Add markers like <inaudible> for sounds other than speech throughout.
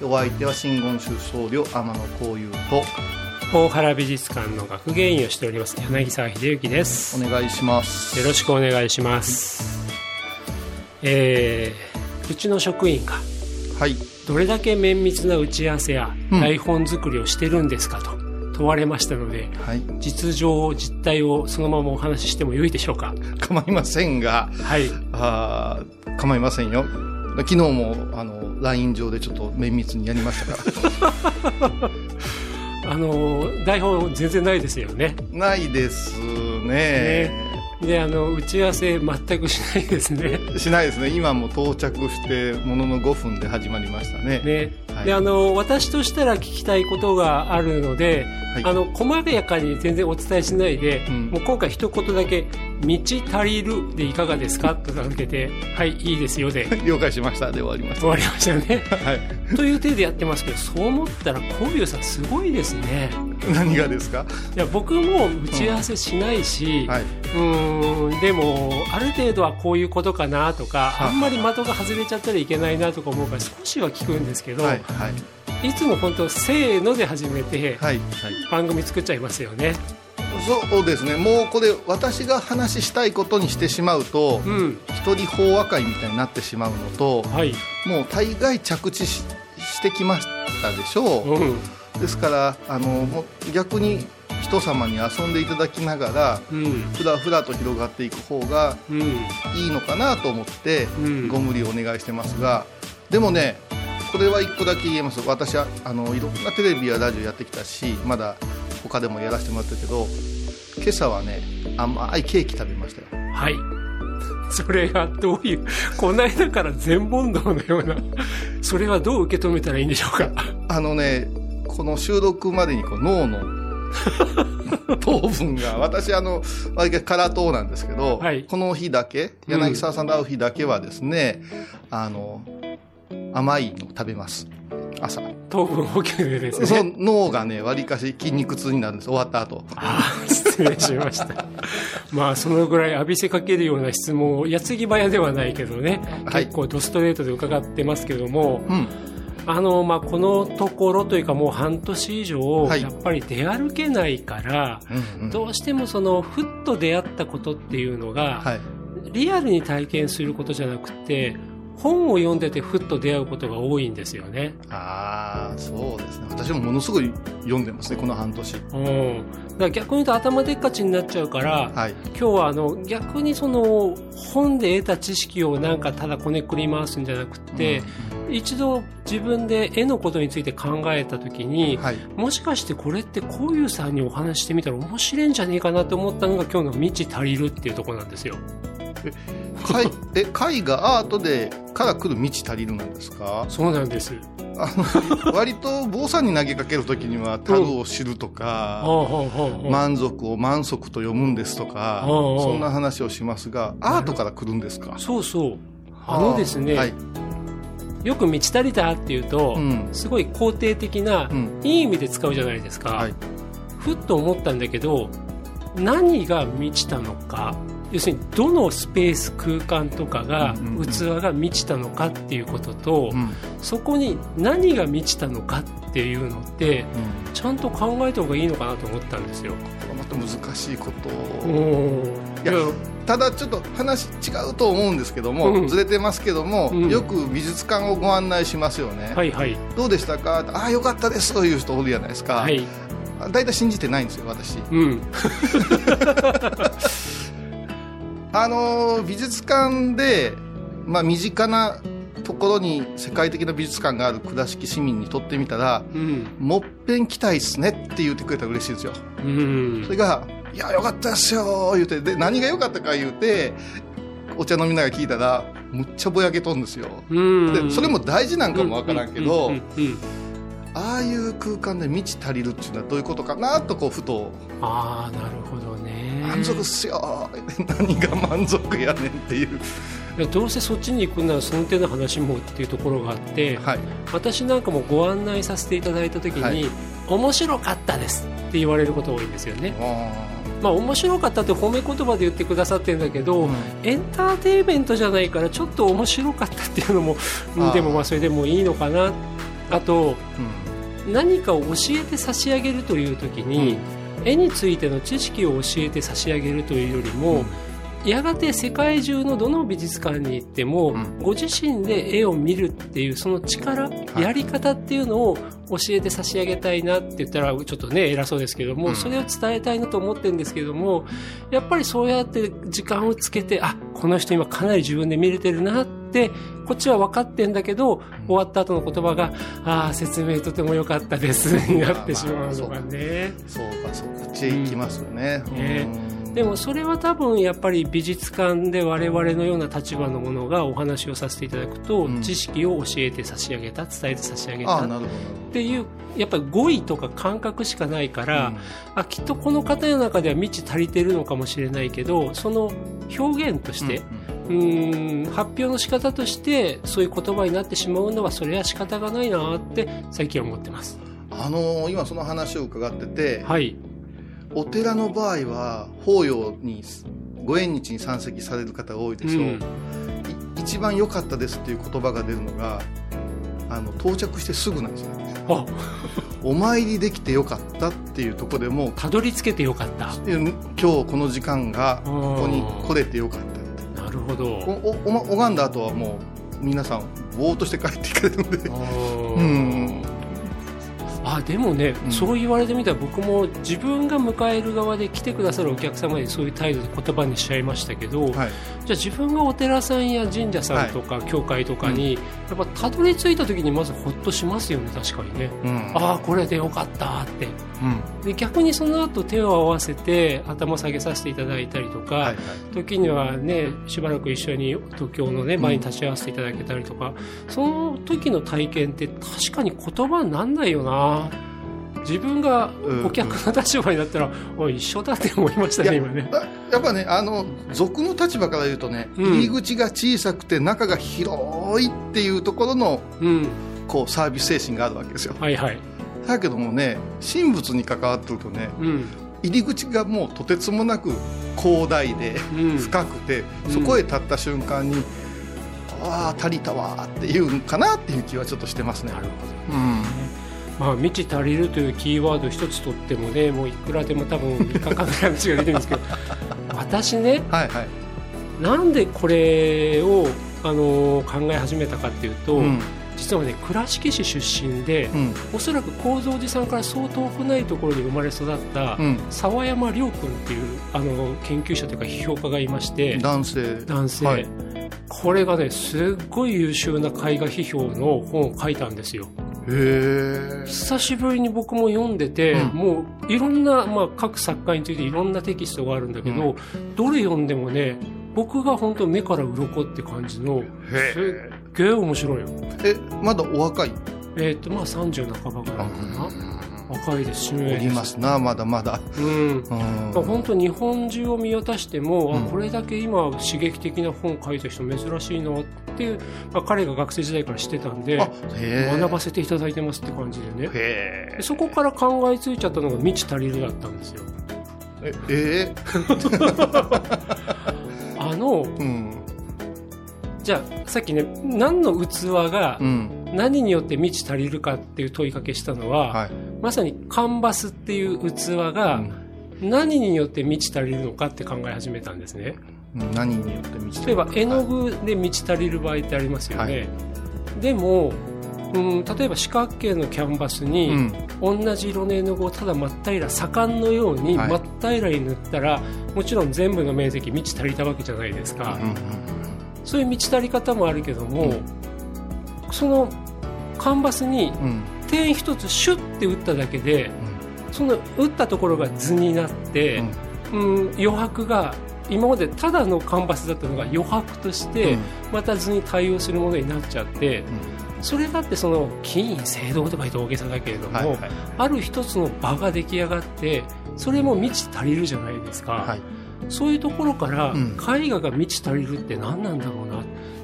お相手は真言宗僧侶天野幸雄と大原美術館の学芸員をしております柳沢秀幸です。お願いします。よろしくお願いします。えー、うちの職員がはい。どれだけ綿密な打ち合わせやうん。台本作りをしてるんですかと問われましたので、はい。実情実態をそのままお話ししてもよいでしょうか。構いませんがはい。あー構いませんよ。昨日もあの LINE 上でちょっと綿密にやりましたから。<laughs> あの台本全然ないですよね。ないですね。であの打ち合わせ全くしないですね。しないですね。今も到着してものの5分で始まりましたね。ね、はい。であの私としたら聞きたいことがあるので、はい。あの細やかに全然お伝えしないで、うん。もう今回一言だけ「道足りる」でいかがですか？と名付けて「はいいいですよ」で。<laughs> 了解しました。で終わりまし終わりましたよね。たはい。という体でやってますけどそう思ったらこういうさんすごいですね。何がですか？いや僕も打ち合わせしないし、はい。うーんでもある程度はこういうことかなとかはい。あんまり的が外れちゃったらいけないなとか思うから少しは聞くんですけど、はい。はいいつも本当せーので始めて番組作っちゃいますよね。そうですねもうこれ私が話したいことにしてしまうとうん。一人法話会みたいになってしまうのとはい。もう大概着地ししてきましたでしょううん。ですからあの逆に人様に遊んでいただきながらうん。ふらふらと広がっていく方がうん。いいのかなと思ってうんご無理をお願いしてますがでもねこれは一個だけ言えます私はあのいろんなテレビやラジオやってきたしまだ他でもやらせてもらってるけど今朝はね甘いケーキ食べましたよはい。それがどういう、この間から全問答のような、それはどう受け止めたらいいんでしょうか？あのねこの収録までにこう脳の <laughs> 糖分が私あの割と辛党なんですけど、はいこの日だけ柳沢さんと会う日だけはですね、あの甘いの食べます。朝。糖分補給でですそね。の脳がねわりかし筋肉痛になるんです。終わった後。ああ、失礼しました。<laughs> まあ、そのぐらい浴びせかけるような質問を、矢継ぎ早ではないけどね、はい。結構ドストレートで伺ってますけども、うん。あの、まあ、このところというかもう半年以上、はい。やっぱり出歩けないから、うんうん。どうしてもその、ふっと出会ったことっていうのが、はい。リアルに体験することじゃなくて、本を読んでてふっと出会うことが多いんですよね。ああそうですね私もものすごい読んでますねこの半年うん。だから逆に言うと頭でっかちになっちゃうから、はい今日はあの逆にその本で得た知識をなんかただこねくり回すんじゃなくて、一度自分で絵のことについて考えた時に、はいもしかしてこれってこういうさんにお話してみたら面白いんじゃねえかなと思ったのが今日の「未知足りる」っていうところなんですよ。貝え貝がアートでから来る道足りるなんですか？そうなんです。あの割と坊さんに投げかけるときには樽を知るとか、満足を満足と読むんですとか、そんな話をしますがアートから来るんですか？そうそう。あ。のですね、はい。よく満ち足りたっていうと、うん。すごい肯定的な、うん。いい意味で使うじゃないですか。はい。ふっと思ったんだけど何が満ちたのか要するにどのスペース空間とかが、器が満ちたのかっていうことと、うん。そこに何が満ちたのかっていうのってうん。ちゃんと考えた方がいいのかなと思ったんですよ。また難しいこと。いやただちょっと話違うと思うんですけども、うん。ずれてますけども、うん。よく美術館をご案内しますよね、はいはい。どうでしたか？ああよかったですという人おるじゃないですか、はい。大体信じてないんですよ私。うん。<laughs> あの美術館で、まあ、身近なところに世界的な美術館がある倉敷市民にとってみたらうん。もっぺん来たいっすねって言ってくれたら嬉しいですようんそれ。が「いやよかったですよ」言うてで何が良かったか言うてお茶飲みながら聞いたらむっちゃぼやけとんですようん。でそれも大事なんかもわからんけど、ああいう空間で満ち足りるっていうのはどういうことかなとこうふとああ、なるほどね。満足っすよ。何が満足やねんっていう。どうせそっちに行くならその手の話もっていうところがあって、はい。私なんかもご案内させていただいた時に、はい。面白かったですって言われることが多いんですよね。あまあ面白かったって褒め言葉で言ってくださってるんだけど、うん。エンターテインメントじゃないからちょっと面白かったっていうのもでもまあそれでもいいのかな。あとー何かを教えて差し上げるという時に、絵についての知識を教えて差し上げるというよりも、やがて世界中のどの美術館に行っても、うん。ご自身で絵を見るっていうその力、い。やり方っていうのを教えて差し上げたいなって言ったらちょっとね偉そうですけども、うん。それを伝えたいなと思ってるんですけどもやっぱりそうやって時間をつけてあこの人今かなり自分で見れてるなってこっちは分かってんだけど、終わった後の言葉がああ説明とても良かったですになってしまうのがね。そうかそうこっちへ行きますよね,、うん。ね。うん。でもそれは多分やっぱり美術館で我々のような立場のものがお話をさせていただくと、うん。知識を教えて差し上げた伝えて差し上げた。っていうやっぱり語彙とか感覚しかないから、あきっとこの方の中では未知足りてるのかもしれないけどその表現としどて、うーん発表の仕方としてそういう言葉になってしまうのはそれは仕方がないなって最近は思ってます。あのー今その話を伺ってて、はい、お寺の場合は法要にご縁日に参席される方が多いでしょう、うん。い一番良かったですっていう言葉が出るのがあの到着してすぐなんですよ。あ。お参りできてよかったっていうところでもたどり着けてよかった。今日この時間がここに来れてよかったるほど。おお拝んだ後はもう皆さんぼーっとして帰っていかれるんで。ううんあでもね、うん。そう言われてみたら僕も自分が迎える側で来てくださるお客様にそういう態度で言葉にしちゃいましたけど、はい。じゃあ自分がお寺さんや神社さんとか教会とかに、やっぱたどり着いた時にまずほっとしますよね確かにね、うん。ああこれでよかったって。うん。で逆にその後手を合わせて頭下げさせていただいたりとか、はいはい。時にはねしばらく一緒に東京のね前に立ち会わせていただけたりとか、その時の体験って確かに言葉になんないよな自分がお客の立場になったら、おい一緒だって思いましたね今ね。あやっぱねあの俗の立場から言うとね、うん。入り口が小さくて中が広いっていうところのうん。こうサービス精神があるわけですよ。はいはい。だけどもね神仏に関わってるとねうん。入り口がもうとてつもなく広大でうん。深くて、うん。そこへ立った瞬間に、ああ足りたわっていうんかなっていう気はちょっとしてますね。なるほうん。どまあ未知足りるというキーワード一つとってもねもういくらでも多分3日間ぐらい話が出てるんですけど <laughs> 私ねはいはい。なんでこれを、あの考え始めたかっていうと、うん。実はね倉敷市出身で、うん。おそらく構造寺さんからそう遠くないところに生まれ育った、うん。沢山亮君っていうあの研究者というか批評家がいまして男性。男性、はい。これがねすっごい優秀な絵画批評の本を書いたんですよ久しぶりに僕も読んでて、うん。もういろんな、まあ、各作家についていろんなテキストがあるんだけど、どれ読んでもね僕が本当目から鱗って感じのすっげえ面白いよ。えまだお若い？えっ、とまあ30半ばぐらいかな若いですしおねりますなまだまだ。うん。うん。本当日本中を見渡しても、うん。あこれだけ今刺激的な本書いた人珍しいなっていう、まあ、彼が学生時代から知ってたんで学ばせていただいてますって感じでね。そこから考えついちゃったのが「未知足りる」だったんですよ。ええ <laughs> あのーうん。じゃあさっきね何の器がうん。何によって未知足りるかっていう問いかけしたのは、はいまさにカンバスっていう器が何によって満ち足りるのかって考え始めたんですね。うん。何によって満ちてる例えば絵の具で満ち足りる場合ってありますよね、でもうん、例えば四角形のキャンバスに、うん。同じ色の絵の具をただ真っ平ら左官のようにはい。真っ平らに塗ったら、もちろん全部の面積満ち足りたわけじゃないですか、うんそういう満ち足り方もあるけども、そのカンバスにうんうん点一つシュッて打っただけでその打ったところが図になって、うん。余白が今までただのカンバスだったのが余白として、うん。また図に対応するものになっちゃって、それだってその金銀青銅とか言って大げさだけれども、はいはい。ある一つの場が出来上がってそれも満ち足りるじゃないですか、はい。そういうところから、うん。絵画が満ち足りるって何なんだろうな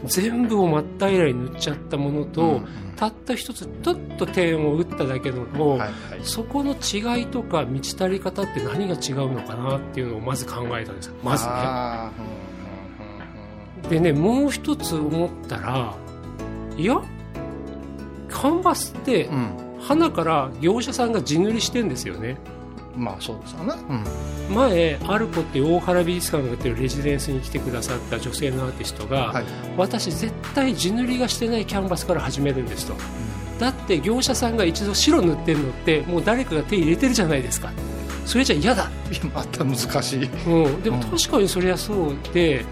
全部を真っ平らに塗っちゃったものと、うんたった一つちょっと点を打っただけのも、はいはい。そこの違いとか満ち足り方って何が違うのかなっていうのをまず考えたんですよ。まずね。でねもう一つ思ったらいやカンバスってうん。うん花から業者さんが地塗りしてんですよね。うんまあそうですよね。うん。前アルコって大原美術館がやってるレジデンスに来てくださった女性のアーティストが、はい。私絶対地塗りがしてないキャンバスから始めるんですと。だって業者さんが一度白塗ってるのってもう誰かが手入れてるじゃないですか。それじゃ嫌だ、いやまた難しい。うん、でも確かにそれはそうで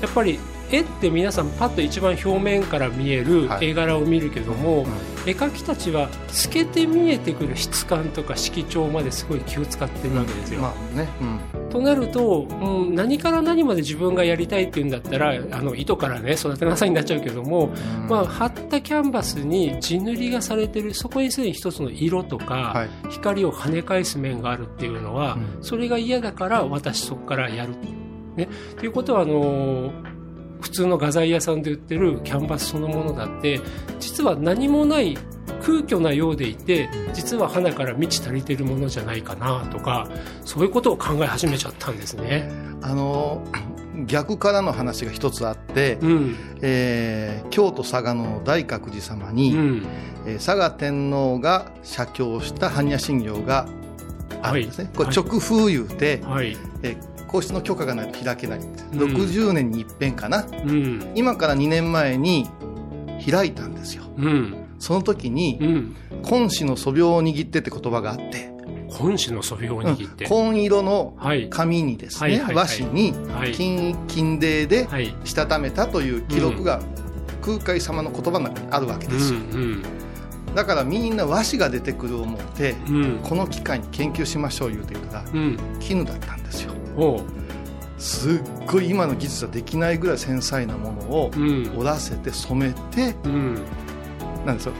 やっぱり絵って皆さんパッと一番表面から見えるはい。絵柄を見るけども、うん。絵描きたちは透けて見えてくる質感とか色調まですごい気を使ってるわけですよ、まあね。うん。となると、うん、何から何まで自分がやりたいっていうんだったらあの糸からね育てなさいになっちゃうけども、うん。まあ、貼ったキャンバスに地塗りがされてるそこにすでに一つの色とか、はい。光を跳ね返す面があるっていうのは、うん。それが嫌だから私そこからやる。ね、ということはあの普通の画材屋さんで売ってるキャンバスそのものだって実は何もない空虚なようでいて実は花から満ち足りてるものじゃないかなとかそういうことを考え始めちゃったんですね。あの逆からの話が一つあって、うん。えー京都佐賀の大覚寺様に、うん。えー佐賀天皇が写経した般若心経があるんですね、はい。これ直風言うて、はい。えー皇室の許可がないと開けないうん。60年に一遍かな。うん。今から2年前に開いたんですよ。うん。その時にうん「根子の素描を握って」って言葉があって、本紙の素描を握って、うん。紺色のはい。紙にですね、和紙にはい。金金泥ではい。したためたという記録が空海様の言葉の中にあるわけうですよ、んだからみんな和紙が出てくる思ってうん。うんこの機会に研究しましょう言うて言うたらうん。絹だったんですよおう。すっごい今の技術はできないぐらい繊細なものをうん。織らせて染めてうん。なんですよ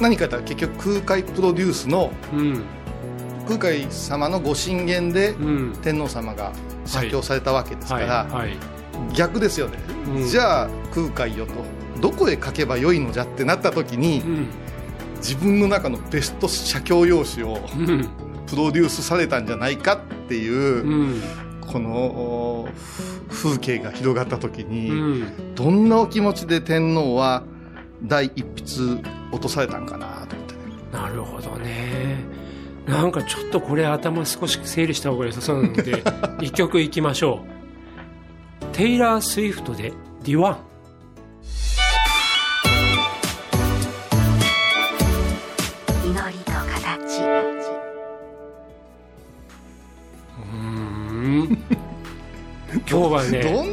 何かというと結局空海プロデュースのうん。空海様のご神言でうん。天皇様が写経されたわけですかはいら、はい。逆ですよね、うん。じゃあ空海よとどこへ書けばよいのじゃってなった時にうん。自分の中のベスト写経用紙をうんプロデュースされたんじゃないかっていう、うん。この風景が広がった時に、うん。どんなお気持ちで天皇は第一筆落とされたんかなと思ってね。なるほどね。なんかちょっとこれ頭少し整理した方が良さそうなので <laughs> 一曲いきましょう。テイラー・スウィフトで「ディワン」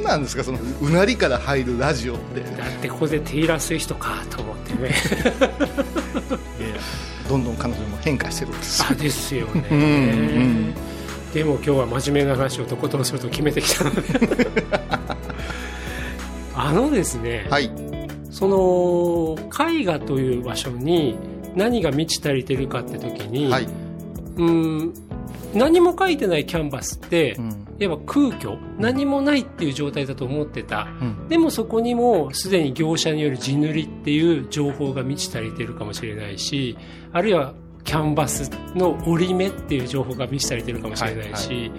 なんですかそのうなりから入るラジオって。だってここでテイラー・スウィフトかと思ってね。<laughs> いやどんどん彼女も変化してるんですよ。あですよね、うんうん。でも今日は真面目な話をとことんすると決めてきたので。<laughs> あのですね、はい。その絵画という場所に何が満ち足りてるかって時に、はい、うん何も描いてないキャンバスって、うん。いわば空虚何もないっていう状態だと思ってた。うん。でもそこにもすでに業者による地塗りっていう情報が満ち足りてるかもしれないしあるいはキャンバスの折り目っていう情報が満ち足りてるかもしれないし、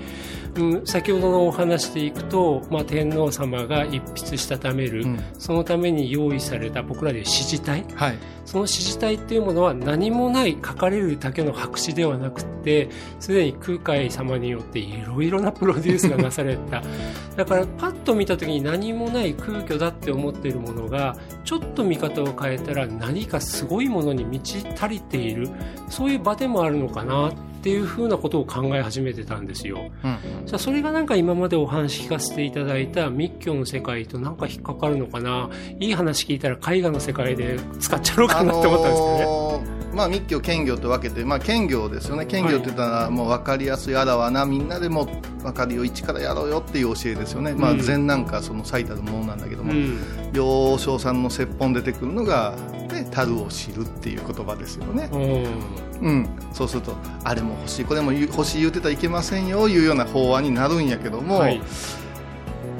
うん、先ほどのお話でいくと、まあ、天皇様が一筆したためる、うん。そのために用意された僕らでいう詩字体。はい。その詩字体っていうものは何もない書かれるだけの白紙ではなくてすでに空海様によっていろいろなプロデュースがなされた。<laughs> だからパッと見た時に何もない空虚だって思っているものがちょっと見方を変えたら何かすごいものに満ち足りている。そういう場でもあるのかなっていうふうなことを考え始めてたんですよ。うんそれがなんか今までお話聞かせていただいた密教の世界となんか引っかかるのかな？いい話聞いたら絵画の世界で使っちゃろうかなって思ったんですけどね。のーまあ、密教兼業と分けて、まあ、兼業ですよね。兼業って言ったらもう分かりやすいあらわなみんなでも分かるよ。一からやろうよっていう教えですよね、まあ、うん。禅なんかその最たるものなんだけども、うん。幼少さんの説本出てくるのが「ね、樽を知る」っていう言葉ですよね、うん。うん、そうするとあれも欲しい。これも欲しい言うてたらいけませんよいうような法案になるんやけども、はい。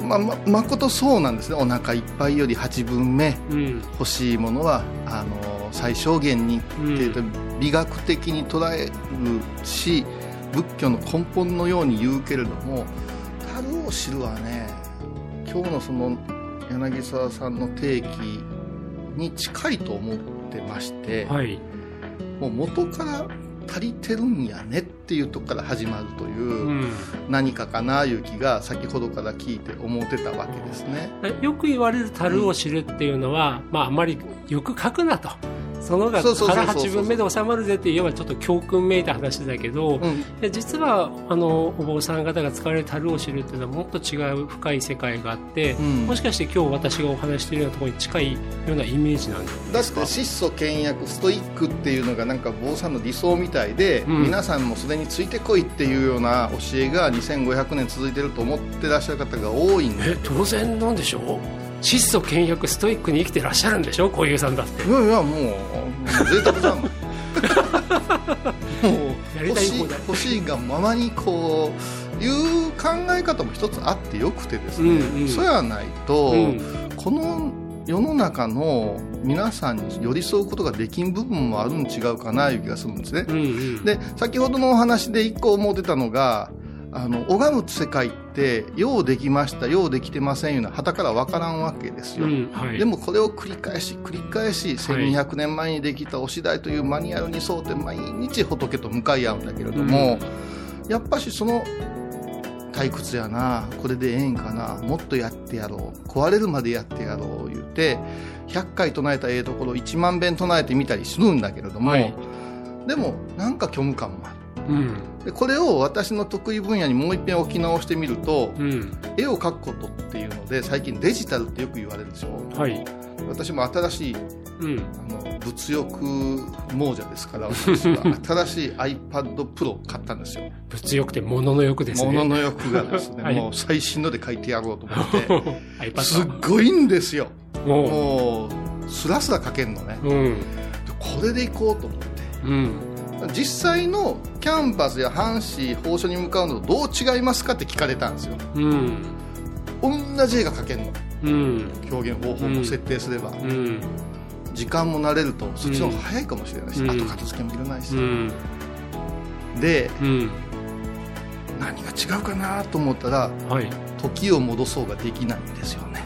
まあままことそうなんですね。お腹いっぱいより8分目うん。欲しいものはあの最小限にっていうと美学的に捉えるし仏教の根本のように言うけれども「樽を知る」はね今日のその柳沢さんの定義に近いと思ってまして、はいもう元から足りてるんやねっていうとこから始まるという、うん何かかないう気が先ほどから聞いて思ってたわけですね。よく言われる樽を知るっていうのは、まあ、あまりよく書くなと。そのがそうそうそうそう。腹八分目で収まるぜって言えばちょっと教訓めいた話だけど、うん。で実はあのお坊さん方が使われる樽を知るっていうのはもっと違う深い世界があって、うん。もしかして今日私がお話しているようなところに近いようなイメージなんだっですか？て質素倹約ストイックっていうのがなんか坊さんの理想みたいで、うん。皆さんもすでについてこいっていうような教えが2500年続いてると思ってらっしゃる方が多いんで。え当然なんでしょう？質素倹約ストイックに生きてらっしゃるんでしょ？小遊さんだって。いやいやもう贅沢だもん。もうやり欲しいたい放題。欲しいがままにこういう考え方も一つあってよくてですね、うんうん。そやないと、うん。この世の中の皆さんに寄り添うことができん部分もあるん違うかないう気がするんですね。うんうん。で先ほどのお話で一個思ってたのがあの拝む世界。ってようできましたようできてませんいうのは旗から分からんわけですよ、うんはい。でもこれを繰り返し繰り返し1200年前にできたお次第というマニュアルに沿って毎日仏と向かい合うんだけれども、やっぱしその退屈やなこれでええんかなもっとやってやろう壊れるまでやってやろう言って100回唱えたええところ1万遍唱えてみたりするんだけれども、はい。でもなんか虚無感もあるうん。でこれを私の得意分野にもう一遍置き直してみるとうん。絵を描くことっていうので最近デジタルってよく言われるでしょ？はい。私も新しいうん。あの物欲亡者ですから私は新しい iPad Pro 買ったんですよ。物欲って物の欲ですね。物の欲がですね、はい。もう最新ので書いてやろうと思って。<laughs> iPad すっごいんですよ。ももう、スラスラ書けるのね。ううんこれでいこうと思って。うん実際のキャンバスや半紙、宝書に向かうのとどう違いますかって聞かれたんですよ。うん同じ絵が描けるの。うん表現方法も設定すれば。うん時間も慣れると、そっちの方が早いかもしれないし、うん後片付けもいらないし。うんで、うん何が違うかなと思ったら、はい時を戻そうができないんですよね。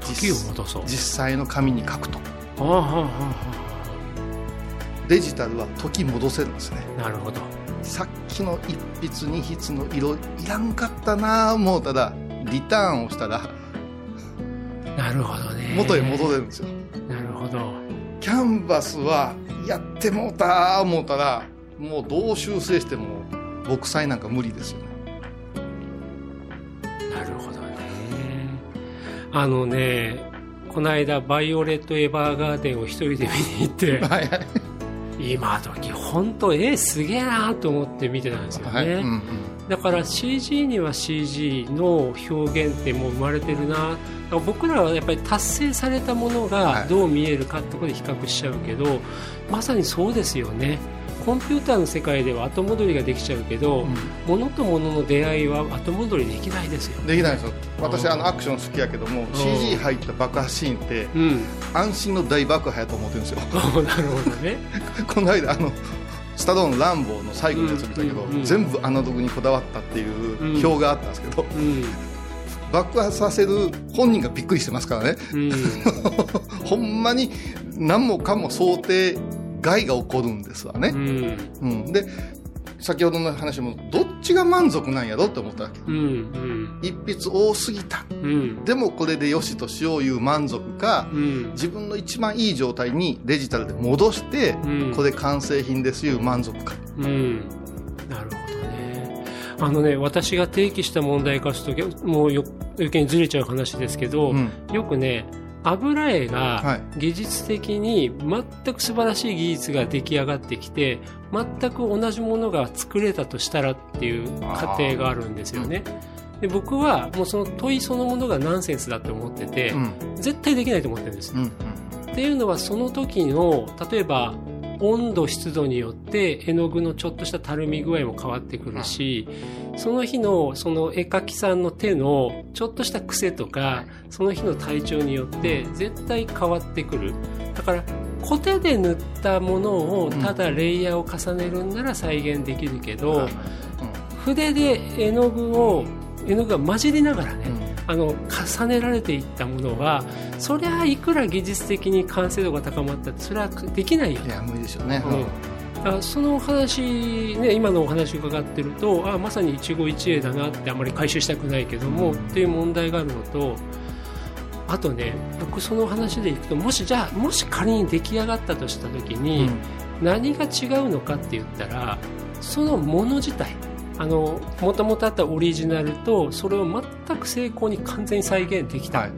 時を戻そう実際の紙に書くと。ああはあはデジタルは時戻せるんですね。あなるほど。さっきの一筆二筆の色いらんかったなあ思うたらリターンをしたらなるほどね。元へ戻れるんですよ。なるほど。キャンバスはやってもうた思うたらもうどう修正しても木彩なんか無理ですよね。なるほどね。あのねこの間バイオレット・エヴァーガーデンを一人で見に行ってはいはい今時本当絵すげえなと思って見てたんですよね、はい、うんうん、だから CG には CG の表現ってもう生まれてるな。僕らはやっぱり達成されたものはい。がどう見えるかってところで比較しちゃうけど、まさにそうですよねコンピューターの世界では後戻りができちゃうけど、物と物の出会いは後戻りできないですよ。ねできないですよ。私あのアクション好きやけども CG 入った爆破シーンってうん。安心の大爆破やと思ってるんですよ。<laughs> なるほどね。<laughs> この間あのスタローンの「ランボー」の最後のやつ見たけど、うんうんうん。全部アナログにこだわったっていううん。表があったんですけど、うん。爆破させる本人がびっくりしてますからね。うん。<laughs> ほんまに何もかも想定外が起こるんですわね、うん。うん。で先ほどの話もどっちが満足なんやろって思ったわけ。うんうん。一筆多すぎた。うん。でもこれでよしとしよういう満足かうん。自分の一番いい状態にデジタルで戻して、うん。これ完成品ですいう満足か。うん。なるほどね。あのね私が提起した問題化するともうよ余計にずれちゃう話ですけど、うん。よくね油絵はがい。技術的に全く素晴らしい技術が出来上がってきて全く同じものが作れたとしたらっていう過程があるんですよね。で僕はもうその問いそのものがナンセンスだと思ってて、うん。絶対できないと思ってるんです。よ。うん。っていうのはその時の例えば温度湿度によって絵の具のちょっとしたたるみ具合も変わってくるしその日のその絵描きさんの手のちょっとした癖とかその日の体調によって絶対変わってくる。だからコテで塗ったものをただレイヤーを重ねるんなら再現できるけど、筆で絵の具を絵の具が混じりながらね、あの重ねられていったものはそりゃいくら技術的に完成度が高まったってそれはできないよいや無理でしょうね、うん。あその話、ね、今のお話伺ってるとあまさに一期一会だなってあまり回収したくないけども、っていう問題があるのとあとね僕その話でいくともしじゃあもし仮に出来上がったとした時に、何が違うのかって言ったらそのもの自体あのもともとあったオリジナルとそれを全く成功に完全に再現できた、はい。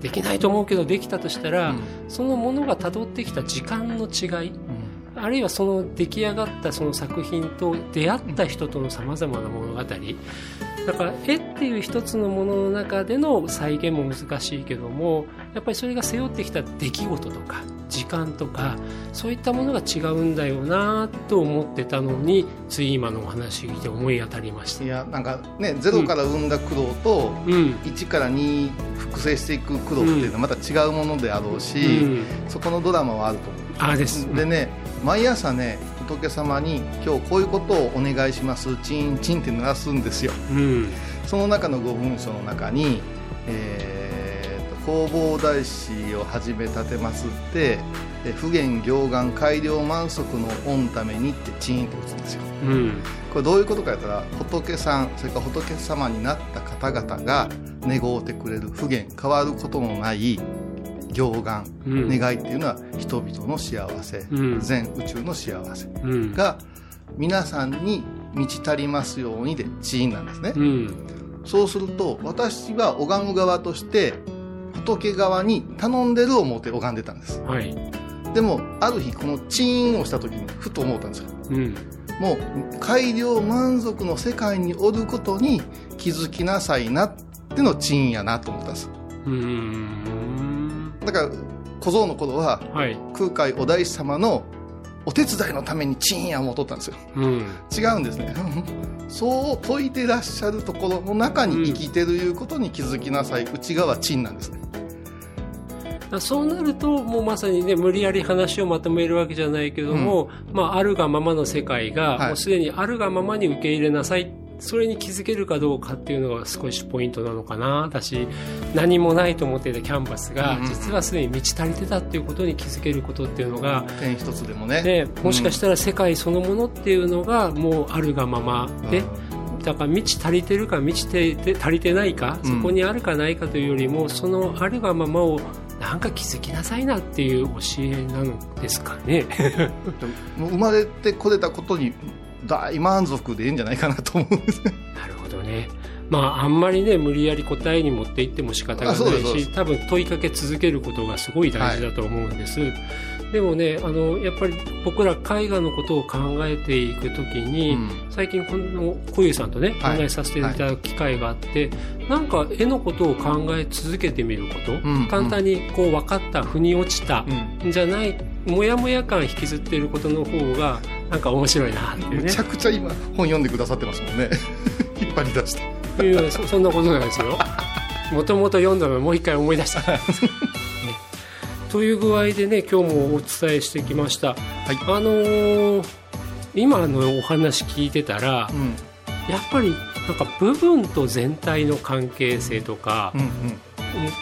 できないと思うけどできたとしたら、うん。そのものが辿ってきた時間の違い。うんあるいはその出来上がったその作品と出会った人とのさまざまな物語。だから絵っていう一つのものの中での再現も難しいけどもやっぱりそれが背負ってきた出来事とか時間とかそういったものが違うんだよなと思ってたのについ今のお話聞いて思い当たりました。いやなんかねゼロから生んだ苦労と、うん。1から2複製していく苦労っていうのはまた違うものであろうし、うん。そこのドラマはあると思う。あです。でね毎朝ね仏様に今日こういうことをお願いしますチンチンって鳴らすんですよ。うん。その中の5文書の中に、えーと弘法大師をはじめ立てますってえ不言行願改良満足の御のためにってチーンって打つんですよ。うん。これどういうことかやったら仏さんそれから仏様になった方々が願うてくれる不言変わることのない行願、うん。願いっていうのは人々の幸せ、うん。全宇宙の幸せうん。が皆さんに満ち足りますようにでチーンなんですね、うん。そうすると私は拝む側として仏側に頼んでる思って拝んでたんです。はい。でもある日このチーンをした時にふと思ったんですよ。うん。もう改良満足の世界におることに気づきなさいなってのチーンやなと思ったんですうんだから小僧の頃ははい。空海お大師様のお手伝いのためにチーンや思っとったんですよ。うん。違うんですね。<laughs> そう説いてらっしゃるところの中に生きてるいうことに気づきなさい、内側チンなんですね。そうなると、もうまさにね、無理やり話をまとめるわけじゃないけども、まあ、あるがままの世界が、はい。もうすでにあるがままに受け入れなさい。それに気づけるかどうかっていうのが少しポイントなのかな。私、何もないと思っていたキャンバスが、実はすでに満ち足りてたっていうことに気づけることっていうのが、点一つでもね。ね、もしかしたら世界そのものっていうのが、もうあるがままで、うん。だから満ち足りてるか満ちてて足りてないか、うん。そこにあるかないかというよりもそのあるがままをなんか気づきなさいなっていう教えなのですかね。<laughs> 生まれてこれたことに大満足でいいんじゃないかなと思うんです。ねなるほどね。まああんまりね無理やり答えに持っていっても仕方がないし多分問いかけ続けることがすごい大事だと思うんです。でもねあのやっぱり僕ら絵画のことを考えていくときに、うん。最近この小遊さんとね考はい。えさせていただく機会があって、なんか絵のことを考え続けてみること、ん。簡単にこう分かった腑に落ちた、うん。じゃないもやもや感引きずっていることの方がなんか面白いなっていうね。めちゃくちゃ今本読んでくださってますもんね。<laughs> 引っ張り出して。いやそそんなことないですよ。もともと読んだのをもう一回思い出した、ねという具合でね今日もお伝えしてきました、はい。あのー今のお話聞いてたら、うん。やっぱりなんか部分と全体の関係性とかう、ん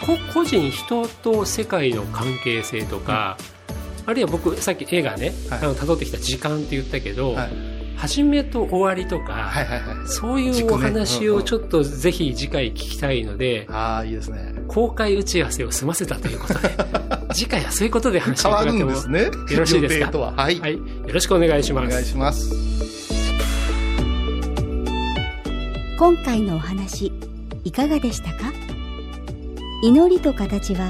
こ個人人と世界の関係性とか、あるいは僕さっき映画ね、はい。あの辿ってきた時間って言ったけど、うんはい。始めと終わりとか、はいはいはい。そういうお話をちょっとぜひ次回聞きたいので、ああいいですね。公開打ち合わせを済ませたということで、<laughs> 次回はそういうことで話を伺ってもんですね。よろしいですか？は。はい、はい、よろしくお願いします。お願いします。今回のお話いかがでしたか？祈りと形は